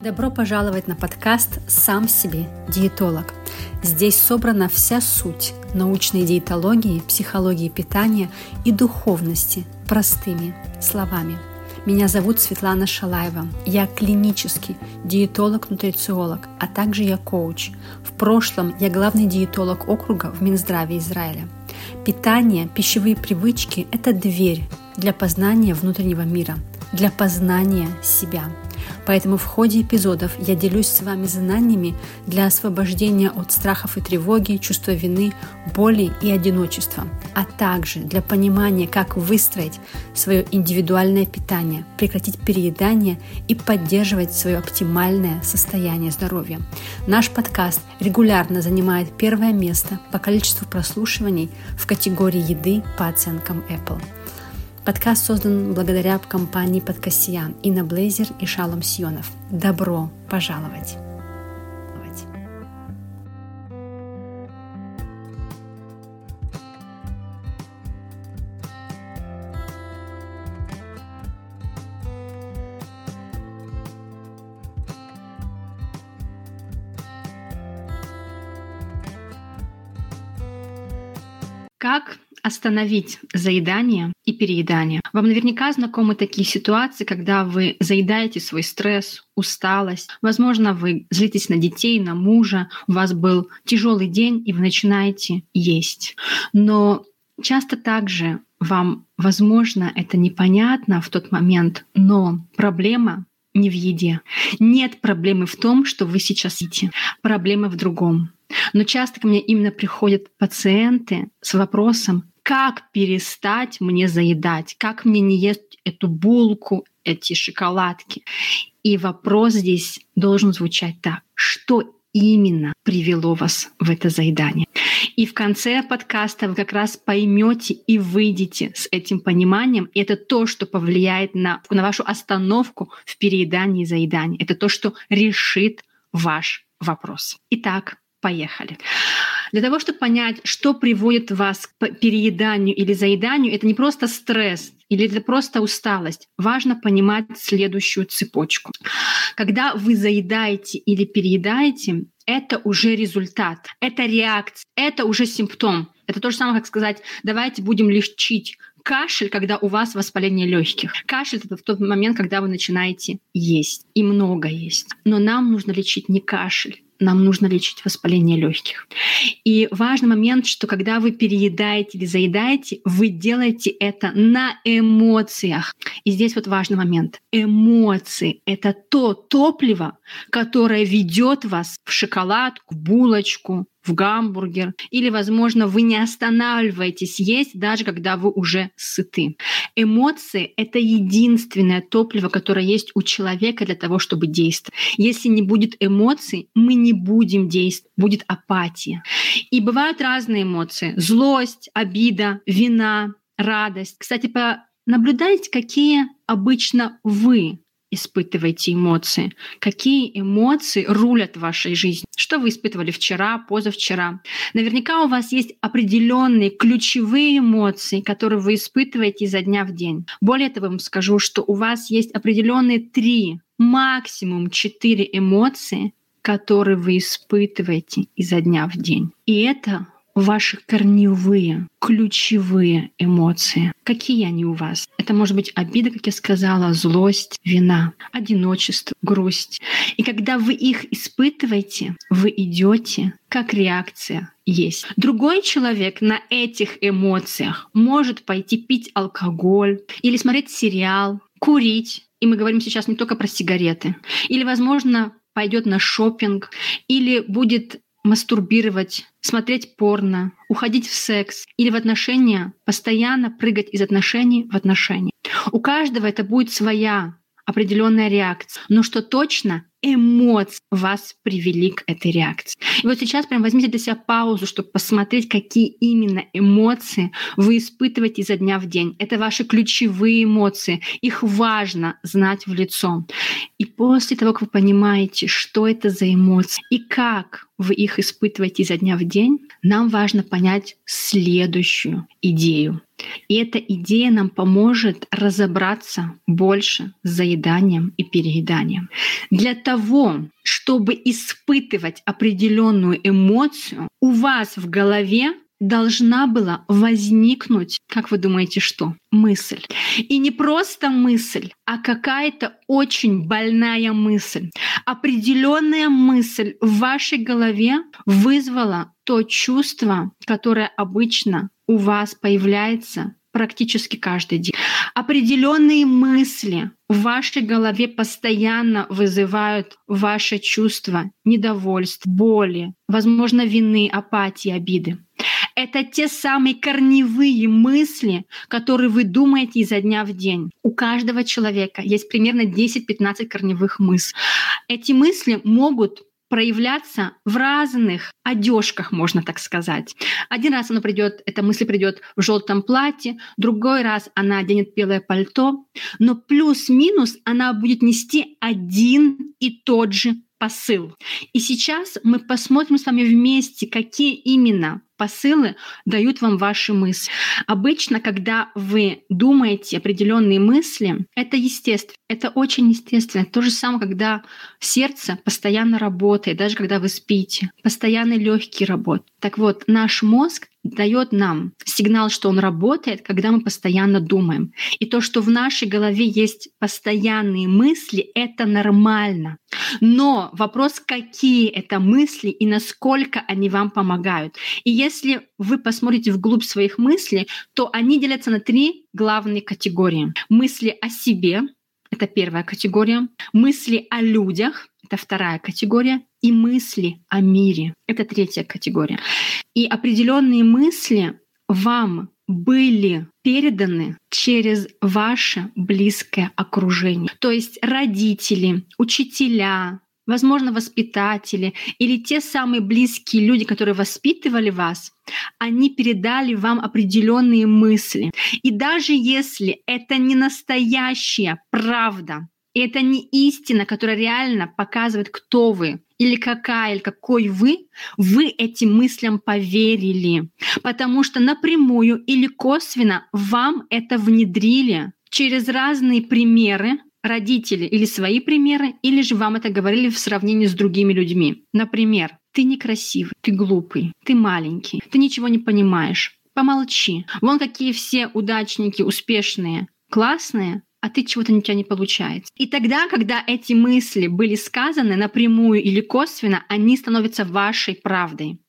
Добро пожаловать на подкаст «Сам себе диетолог». Здесь собрана вся суть научной диетологии, психологии питания и духовности простыми словами. Меня зовут Светлана Шалаева. Я клинический диетолог-нутрициолог, а также я коуч. В прошлом я главный диетолог округа в Минздраве Израиля. Питание, пищевые привычки – это дверь для познания внутреннего мира, для познания себя – Поэтому в ходе эпизодов я делюсь с вами знаниями для освобождения от страхов и тревоги, чувства вины, боли и одиночества, а также для понимания, как выстроить свое индивидуальное питание, прекратить переедание и поддерживать свое оптимальное состояние здоровья. Наш подкаст регулярно занимает первое место по количеству прослушиваний в категории еды по оценкам Apple. Подкаст создан благодаря компании Подкасиян, Инна Блейзер и Шалом Сионов. Добро пожаловать! Как остановить заедание и переедание. Вам наверняка знакомы такие ситуации, когда вы заедаете свой стресс, усталость. Возможно, вы злитесь на детей, на мужа, у вас был тяжелый день, и вы начинаете есть. Но часто также вам, возможно, это непонятно в тот момент, но проблема не в еде. Нет проблемы в том, что вы сейчас едите. Проблема в другом. Но часто ко мне именно приходят пациенты с вопросом, как перестать мне заедать, как мне не есть эту булку, эти шоколадки. И вопрос здесь должен звучать так. Что именно привело вас в это заедание? И в конце подкаста вы как раз поймете и выйдете с этим пониманием. И это то, что повлияет на, на вашу остановку в переедании и заедании. Это то, что решит ваш вопрос. Итак, поехали. Для того, чтобы понять, что приводит вас к перееданию или заеданию, это не просто стресс или это просто усталость. Важно понимать следующую цепочку. Когда вы заедаете или переедаете, это уже результат, это реакция, это уже симптом. Это то же самое, как сказать, давайте будем лечить кашель, когда у вас воспаление легких. Кашель это в тот момент, когда вы начинаете есть и много есть. Но нам нужно лечить не кашель, нам нужно лечить воспаление легких. И важный момент, что когда вы переедаете или заедаете, вы делаете это на эмоциях. И здесь вот важный момент. Эмоции — это то топливо, которое ведет вас в шоколадку, в булочку, в гамбургер, или, возможно, вы не останавливаетесь есть, даже когда вы уже сыты. Эмоции — это единственное топливо, которое есть у человека для того, чтобы действовать. Если не будет эмоций, мы не будем действовать, будет апатия. И бывают разные эмоции. Злость, обида, вина, радость. Кстати, наблюдайте, какие обычно вы испытываете эмоции? Какие эмоции рулят вашей жизнью? Что вы испытывали вчера, позавчера? Наверняка у вас есть определенные ключевые эмоции, которые вы испытываете изо дня в день. Более того, вам скажу, что у вас есть определенные три, максимум четыре эмоции, которые вы испытываете изо дня в день. И это ваши корневые, ключевые эмоции. Какие они у вас? Это может быть обида, как я сказала, злость, вина, одиночество, грусть. И когда вы их испытываете, вы идете как реакция есть. Другой человек на этих эмоциях может пойти пить алкоголь или смотреть сериал, курить. И мы говорим сейчас не только про сигареты. Или, возможно, пойдет на шопинг, или будет мастурбировать, смотреть порно, уходить в секс или в отношения, постоянно прыгать из отношений в отношения. У каждого это будет своя определенная реакция. Но что точно, эмоции вас привели к этой реакции. И вот сейчас прям возьмите для себя паузу, чтобы посмотреть, какие именно эмоции вы испытываете изо дня в день. Это ваши ключевые эмоции. Их важно знать в лицо. И после того, как вы понимаете, что это за эмоции и как вы их испытываете изо дня в день, нам важно понять следующую идею. И эта идея нам поможет разобраться больше с заеданием и перееданием. Для того, того, чтобы испытывать определенную эмоцию, у вас в голове должна была возникнуть, как вы думаете, что? Мысль. И не просто мысль, а какая-то очень больная мысль. Определенная мысль в вашей голове вызвала то чувство, которое обычно у вас появляется практически каждый день. Определенные мысли в вашей голове постоянно вызывают ваше чувство недовольства, боли, возможно, вины, апатии, обиды. Это те самые корневые мысли, которые вы думаете изо дня в день. У каждого человека есть примерно 10-15 корневых мыслей. Эти мысли могут проявляться в разных одежках, можно так сказать. Один раз она придет, эта мысль придет в желтом платье, другой раз она оденет белое пальто, но плюс-минус она будет нести один и тот же посыл. И сейчас мы посмотрим с вами вместе, какие именно посылы дают вам ваши мысли. Обычно, когда вы думаете определенные мысли, это естественно, это очень естественно. То же самое, когда сердце постоянно работает, даже когда вы спите, постоянно легкие работают. Так вот, наш мозг дает нам сигнал, что он работает, когда мы постоянно думаем. И то, что в нашей голове есть постоянные мысли, это нормально. Но вопрос, какие это мысли и насколько они вам помогают. И если если вы посмотрите вглубь своих мыслей, то они делятся на три главные категории. Мысли о себе — это первая категория. Мысли о людях — это вторая категория. И мысли о мире — это третья категория. И определенные мысли вам были переданы через ваше близкое окружение. То есть родители, учителя, возможно, воспитатели или те самые близкие люди, которые воспитывали вас, они передали вам определенные мысли. И даже если это не настоящая правда, и это не истина, которая реально показывает, кто вы, или какая, или какой вы, вы этим мыслям поверили. Потому что напрямую или косвенно вам это внедрили через разные примеры, родители или свои примеры, или же вам это говорили в сравнении с другими людьми. Например, ты некрасивый, ты глупый, ты маленький, ты ничего не понимаешь. Помолчи. Вон какие все удачники, успешные, классные, а ты чего-то у тебя не получается. И тогда, когда эти мысли были сказаны напрямую или косвенно, они становятся вашей правдой.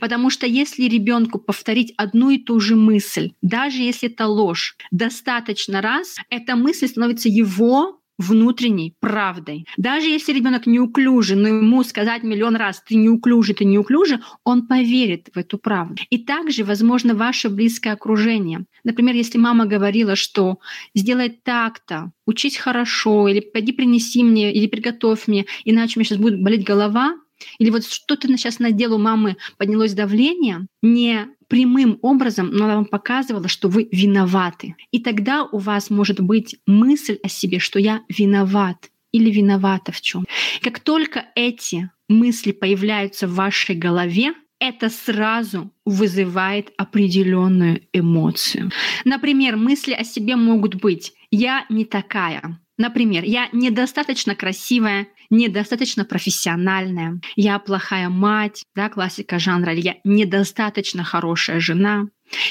Потому что если ребенку повторить одну и ту же мысль, даже если это ложь, достаточно раз, эта мысль становится его внутренней правдой. Даже если ребенок неуклюжий, но ему сказать миллион раз «ты неуклюжий, ты неуклюжий», он поверит в эту правду. И также, возможно, ваше близкое окружение. Например, если мама говорила, что «сделай так-то», «учись хорошо», или «пойди принеси мне», или «приготовь мне, иначе у меня сейчас будет болеть голова», или вот что-то сейчас надел у мамы, поднялось давление, не прямым образом, но она вам показывала, что вы виноваты. И тогда у вас может быть мысль о себе, что я виноват или виновата в чем. Как только эти мысли появляются в вашей голове, это сразу вызывает определенную эмоцию. Например, мысли о себе могут быть «я не такая», Например, я недостаточно красивая, недостаточно профессиональная, я плохая мать, да, классика жанра, или я недостаточно хорошая жена,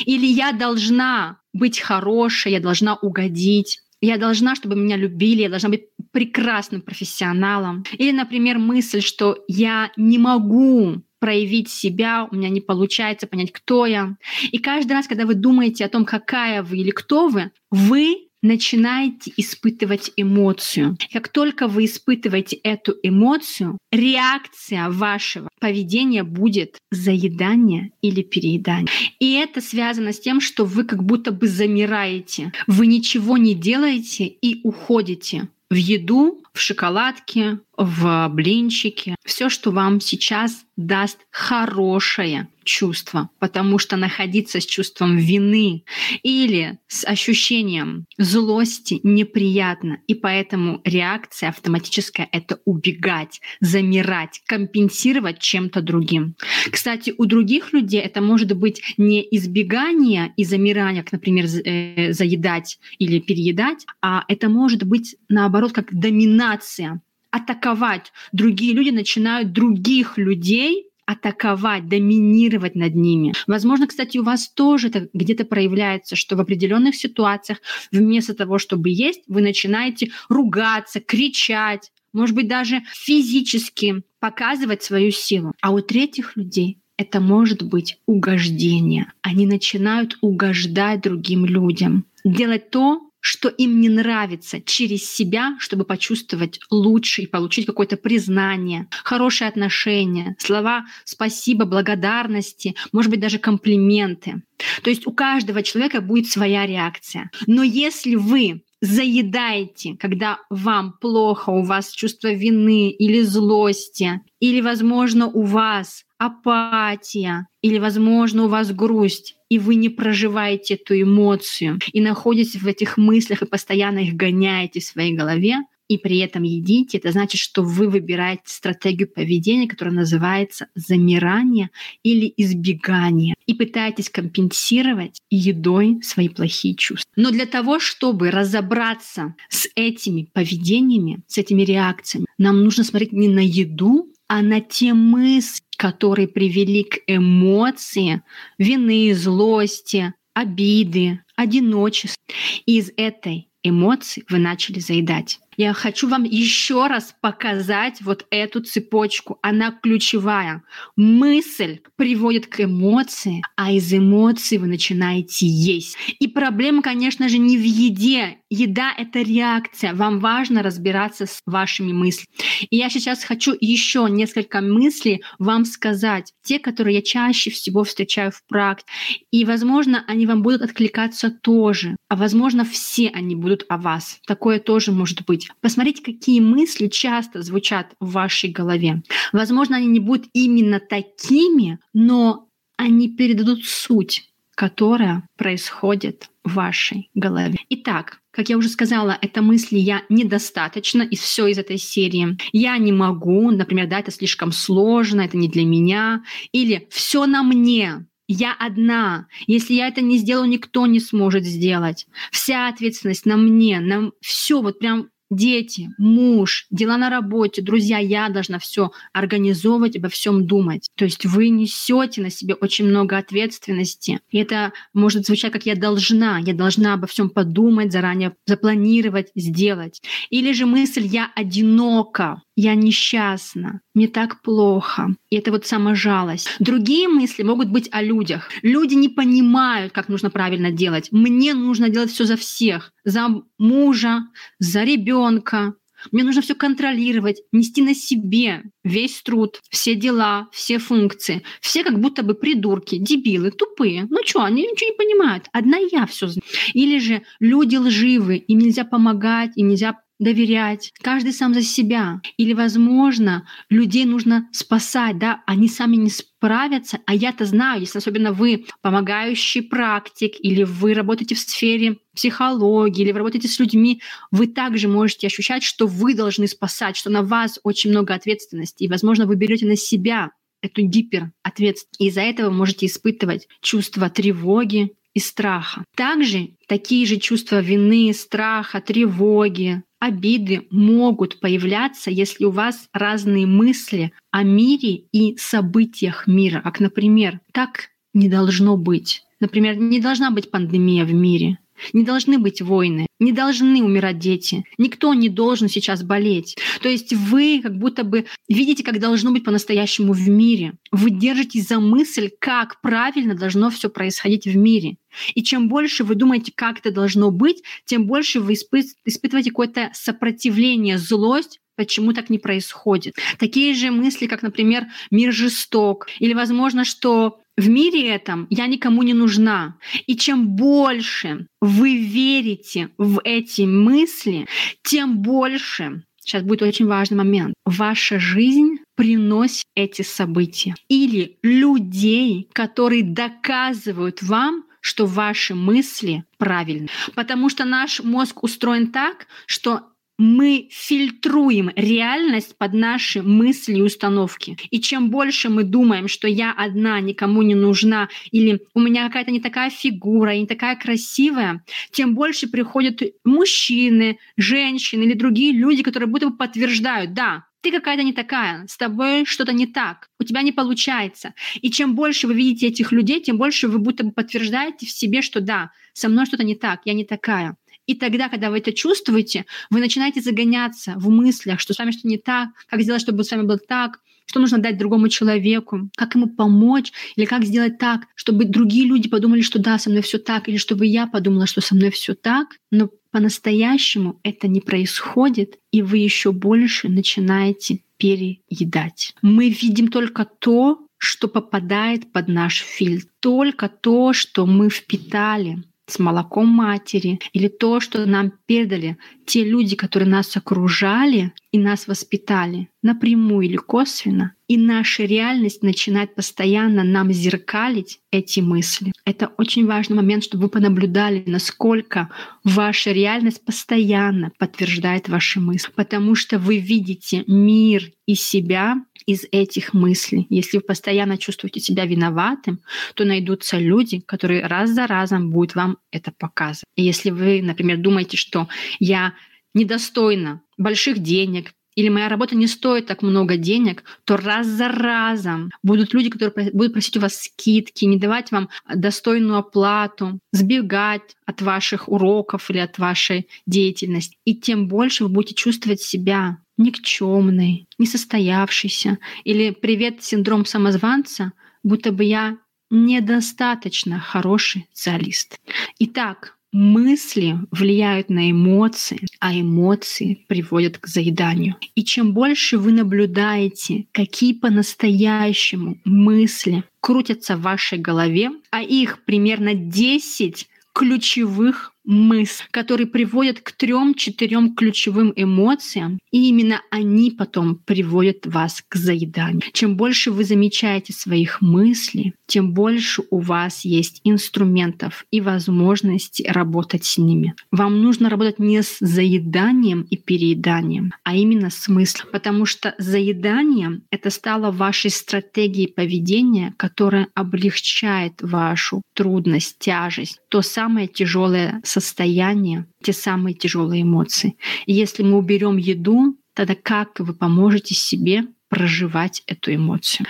или я должна быть хорошей, я должна угодить, я должна, чтобы меня любили, я должна быть прекрасным профессионалом. Или, например, мысль, что я не могу проявить себя, у меня не получается понять, кто я. И каждый раз, когда вы думаете о том, какая вы или кто вы, вы начинаете испытывать эмоцию. Как только вы испытываете эту эмоцию, реакция вашего поведения будет заедание или переедание. И это связано с тем, что вы как будто бы замираете. Вы ничего не делаете и уходите в еду, в шоколадке, в блинчике. Все, что вам сейчас даст хорошее чувство, потому что находиться с чувством вины или с ощущением злости неприятно, и поэтому реакция автоматическая — это убегать, замирать, компенсировать чем-то другим. Кстати, у других людей это может быть не избегание и замирание, как, например, э, заедать или переедать, а это может быть наоборот как доминация атаковать. Другие люди начинают других людей атаковать, доминировать над ними. Возможно, кстати, у вас тоже это где-то проявляется, что в определенных ситуациях вместо того, чтобы есть, вы начинаете ругаться, кричать, может быть, даже физически показывать свою силу. А у третьих людей это может быть угождение. Они начинают угождать другим людям, делать то, что им не нравится через себя, чтобы почувствовать лучше и получить какое-то признание, хорошие отношения, слова спасибо, благодарности, может быть, даже комплименты. То есть у каждого человека будет своя реакция. Но если вы заедаете, когда вам плохо, у вас чувство вины или злости, или, возможно, у вас апатия, или, возможно, у вас грусть, и вы не проживаете эту эмоцию, и находитесь в этих мыслях и постоянно их гоняете в своей голове, и при этом едите, это значит, что вы выбираете стратегию поведения, которая называется замирание или избегание, и пытаетесь компенсировать едой свои плохие чувства. Но для того, чтобы разобраться с этими поведениями, с этими реакциями, нам нужно смотреть не на еду, а на те мысли, которые привели к эмоции вины, злости, обиды, одиночества. И из этой эмоции вы начали заедать. Я хочу вам еще раз показать вот эту цепочку. Она ключевая. Мысль приводит к эмоции, а из эмоций вы начинаете есть. И проблема, конечно же, не в еде. Еда — это реакция. Вам важно разбираться с вашими мыслями. И я сейчас хочу еще несколько мыслей вам сказать. Те, которые я чаще всего встречаю в практике. И, возможно, они вам будут откликаться тоже. А, возможно, все они будут о вас. Такое тоже может быть. Посмотрите, какие мысли часто звучат в вашей голове. Возможно, они не будут именно такими, но они передадут суть, которая происходит в вашей голове. Итак, как я уже сказала, это мысли «я недостаточно» и все из этой серии. «Я не могу», например, да, это слишком сложно, это не для меня. Или «все на мне», я одна. Если я это не сделаю, никто не сможет сделать. Вся ответственность на мне, на все, вот прям дети, муж, дела на работе, друзья, я должна все организовывать, обо всем думать. То есть вы несете на себе очень много ответственности. И это может звучать как я должна. Я должна обо всем подумать, заранее запланировать, сделать. Или же мысль я одинока я несчастна, мне так плохо. И это вот саможалость. Другие мысли могут быть о людях. Люди не понимают, как нужно правильно делать. Мне нужно делать все за всех. За мужа, за ребенка, мне нужно все контролировать, нести на себе весь труд, все дела, все функции. Все как будто бы придурки, дебилы, тупые. Ну что, они ничего не понимают. Одна я все знаю. Или же люди лживые, им нельзя помогать, им нельзя доверять, каждый сам за себя. Или, возможно, людей нужно спасать, да, они сами не справятся, а я-то знаю, если особенно вы помогающий практик, или вы работаете в сфере психологии, или вы работаете с людьми, вы также можете ощущать, что вы должны спасать, что на вас очень много ответственности, и, возможно, вы берете на себя эту гиперответственность. И из-за этого можете испытывать чувство тревоги, и страха. Также такие же чувства вины, страха, тревоги, обиды могут появляться, если у вас разные мысли о мире и событиях мира, как, например, так не должно быть. Например, не должна быть пандемия в мире. Не должны быть войны, не должны умирать дети, никто не должен сейчас болеть. То есть вы как будто бы видите, как должно быть по-настоящему в мире. Вы держитесь за мысль, как правильно должно все происходить в мире. И чем больше вы думаете, как это должно быть, тем больше вы испытываете какое-то сопротивление, злость, почему так не происходит. Такие же мысли, как, например, мир жесток, или, возможно, что в мире этом я никому не нужна. И чем больше вы верите в эти мысли, тем больше Сейчас будет очень важный момент. Ваша жизнь приносит эти события. Или людей, которые доказывают вам, что ваши мысли правильны. Потому что наш мозг устроен так, что мы фильтруем реальность под наши мысли и установки. И чем больше мы думаем, что я одна, никому не нужна, или у меня какая-то не такая фигура, не такая красивая, тем больше приходят мужчины, женщины или другие люди, которые будто бы подтверждают, да, ты какая-то не такая, с тобой что-то не так, у тебя не получается. И чем больше вы видите этих людей, тем больше вы будто бы подтверждаете в себе, что да, со мной что-то не так, я не такая. И тогда, когда вы это чувствуете, вы начинаете загоняться в мыслях, что с вами что-то не так, как сделать, чтобы с вами было так, что нужно дать другому человеку, как ему помочь, или как сделать так, чтобы другие люди подумали, что да, со мной все так, или чтобы я подумала, что со мной все так. Но по-настоящему это не происходит, и вы еще больше начинаете переедать. Мы видим только то, что попадает под наш фильтр, только то, что мы впитали с молоком матери, или то, что нам передали те люди, которые нас окружали и нас воспитали, напрямую или косвенно, и наша реальность начинает постоянно нам зеркалить эти мысли. Это очень важный момент, чтобы вы понаблюдали, насколько ваша реальность постоянно подтверждает ваши мысли, потому что вы видите мир и себя из этих мыслей. Если вы постоянно чувствуете себя виноватым, то найдутся люди, которые раз за разом будут вам это показывать. И если вы, например, думаете, что я недостойна больших денег, или моя работа не стоит так много денег, то раз за разом будут люди, которые будут просить у вас скидки, не давать вам достойную оплату, сбегать от ваших уроков или от вашей деятельности. И тем больше вы будете чувствовать себя никчемной, несостоявшейся. Или привет, синдром самозванца, будто бы я недостаточно хороший специалист. Итак, Мысли влияют на эмоции, а эмоции приводят к заеданию. И чем больше вы наблюдаете, какие по-настоящему мысли крутятся в вашей голове, а их примерно 10 ключевых мысль, которые приводят к трем-четырем ключевым эмоциям, и именно они потом приводят вас к заеданию. Чем больше вы замечаете своих мыслей, тем больше у вас есть инструментов и возможностей работать с ними. Вам нужно работать не с заеданием и перееданием, а именно с мыслью, потому что заедание — это стало вашей стратегией поведения, которая облегчает вашу трудность, тяжесть, то самое тяжелое состояние, те самые тяжелые эмоции. И если мы уберем еду, тогда как вы поможете себе проживать эту эмоцию.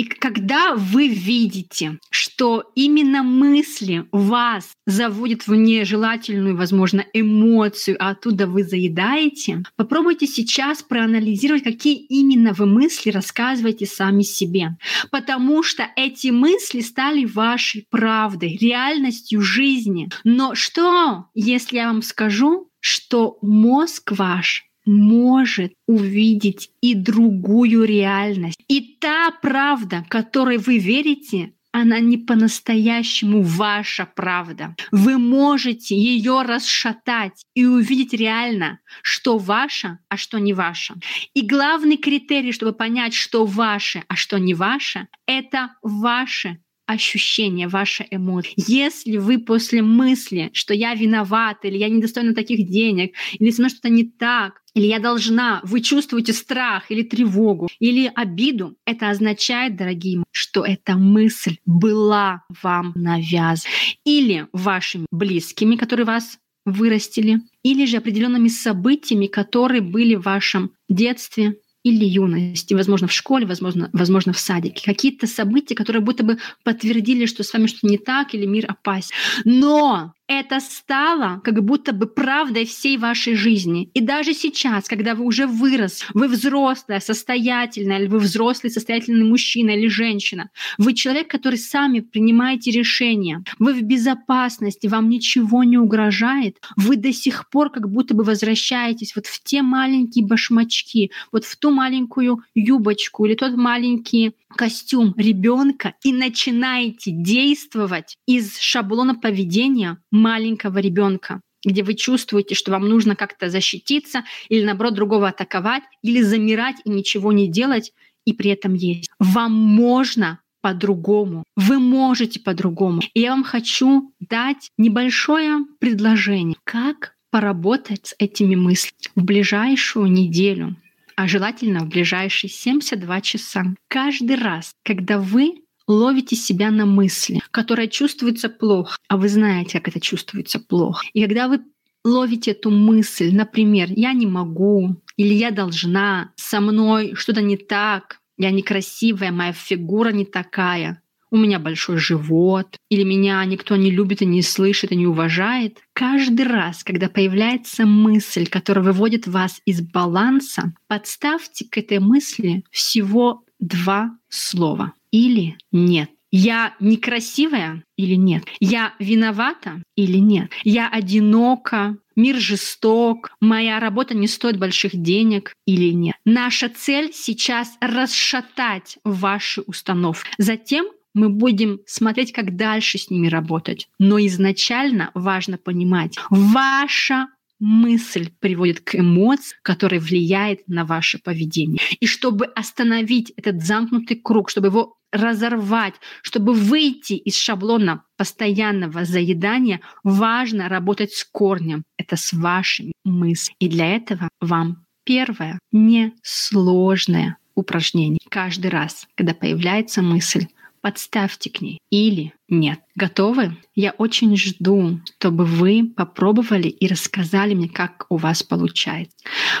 И когда вы видите, что именно мысли вас заводят в нежелательную, возможно, эмоцию, а оттуда вы заедаете, попробуйте сейчас проанализировать, какие именно вы мысли рассказываете сами себе. Потому что эти мысли стали вашей правдой, реальностью жизни. Но что, если я вам скажу, что мозг ваш может увидеть и другую реальность. И та правда, которой вы верите, она не по-настоящему ваша правда. Вы можете ее расшатать и увидеть реально, что ваше, а что не ваше. И главный критерий, чтобы понять, что ваше, а что не ваше, это ваше ощущение, ваша эмоция. Если вы после мысли, что я виновата, или я недостойна таких денег, или со мной что-то не так, или я должна, вы чувствуете страх или тревогу, или обиду, это означает, дорогие мои, что эта мысль была вам навязана. Или вашими близкими, которые вас вырастили, или же определенными событиями, которые были в вашем детстве, или юности, возможно, в школе, возможно, возможно, в садике. Какие-то события, которые будто бы подтвердили, что с вами что-то не так или мир опасен. Но это стало как будто бы правдой всей вашей жизни. И даже сейчас, когда вы уже вырос, вы взрослая, состоятельная, или вы взрослый, состоятельный мужчина или женщина, вы человек, который сами принимаете решения, вы в безопасности, вам ничего не угрожает, вы до сих пор как будто бы возвращаетесь вот в те маленькие башмачки, вот в ту маленькую юбочку или тот маленький костюм ребенка и начинаете действовать из шаблона поведения маленького ребенка где вы чувствуете, что вам нужно как-то защититься или, наоборот, другого атаковать, или замирать и ничего не делать, и при этом есть. Вам можно по-другому. Вы можете по-другому. И я вам хочу дать небольшое предложение, как поработать с этими мыслями в ближайшую неделю, а желательно в ближайшие 72 часа. Каждый раз, когда вы ловите себя на мысли, которая чувствуется плохо, а вы знаете, как это чувствуется плохо. И когда вы ловите эту мысль, например, «я не могу» или «я должна», «со мной что-то не так», «я некрасивая», «моя фигура не такая», у меня большой живот, или меня никто не любит и не слышит и не уважает. Каждый раз, когда появляется мысль, которая выводит вас из баланса, подставьте к этой мысли всего два слова. Или нет. Я некрасивая или нет? Я виновата или нет? Я одинока? Мир жесток? Моя работа не стоит больших денег или нет? Наша цель сейчас расшатать ваши установки. Затем мы будем смотреть, как дальше с ними работать. Но изначально важно понимать, ваша мысль приводит к эмоции, которая влияет на ваше поведение. И чтобы остановить этот замкнутый круг, чтобы его разорвать, чтобы выйти из шаблона постоянного заедания, важно работать с корнем. Это с вашими мыслями. И для этого вам первое несложное упражнение. Каждый раз, когда появляется мысль, подставьте к ней или нет. Готовы? Я очень жду, чтобы вы попробовали и рассказали мне, как у вас получается.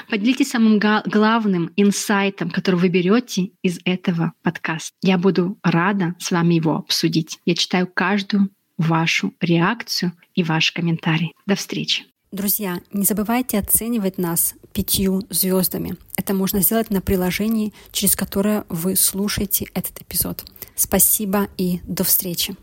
Поделитесь самым главным инсайтом, который вы берете из этого подкаста. Я буду рада с вами его обсудить. Я читаю каждую вашу реакцию и ваш комментарий. До встречи. Друзья, не забывайте оценивать нас пятью звездами. Это можно сделать на приложении, через которое вы слушаете этот эпизод. Спасибо и до встречи.